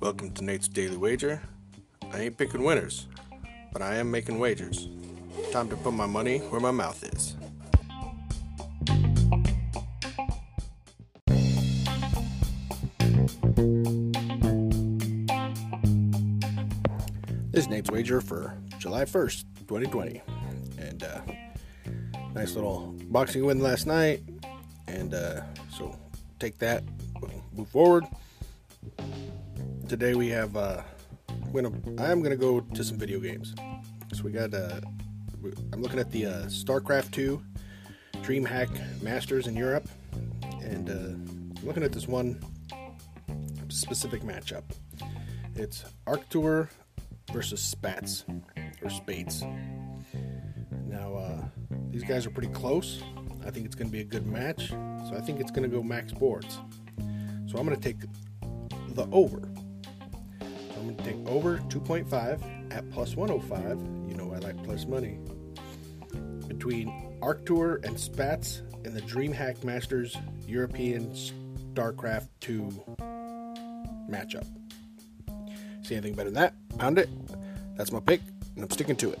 Welcome to Nate's Daily Wager. I ain't picking winners, but I am making wagers. Time to put my money where my mouth is. This is Nate's Wager for July 1st, 2020. And uh, nice little boxing win last night. And uh, so take that, move forward. Today we have, uh, gonna, I am to go to some video games. So we got, uh, I'm looking at the uh, StarCraft 2 DreamHack Masters in Europe. And uh, I'm looking at this one specific matchup. It's Arctur versus Spats or Spades. Now, uh, these guys are pretty close. I think it's going to be a good match. So I think it's going to go max boards. So I'm going to take the over. So I'm going to take over 2.5 at plus 105. You know I like plus money. Between Arctur and Spats in the DreamHack Masters European StarCraft 2 matchup. See anything better than that? Pound it. That's my pick, and I'm sticking to it.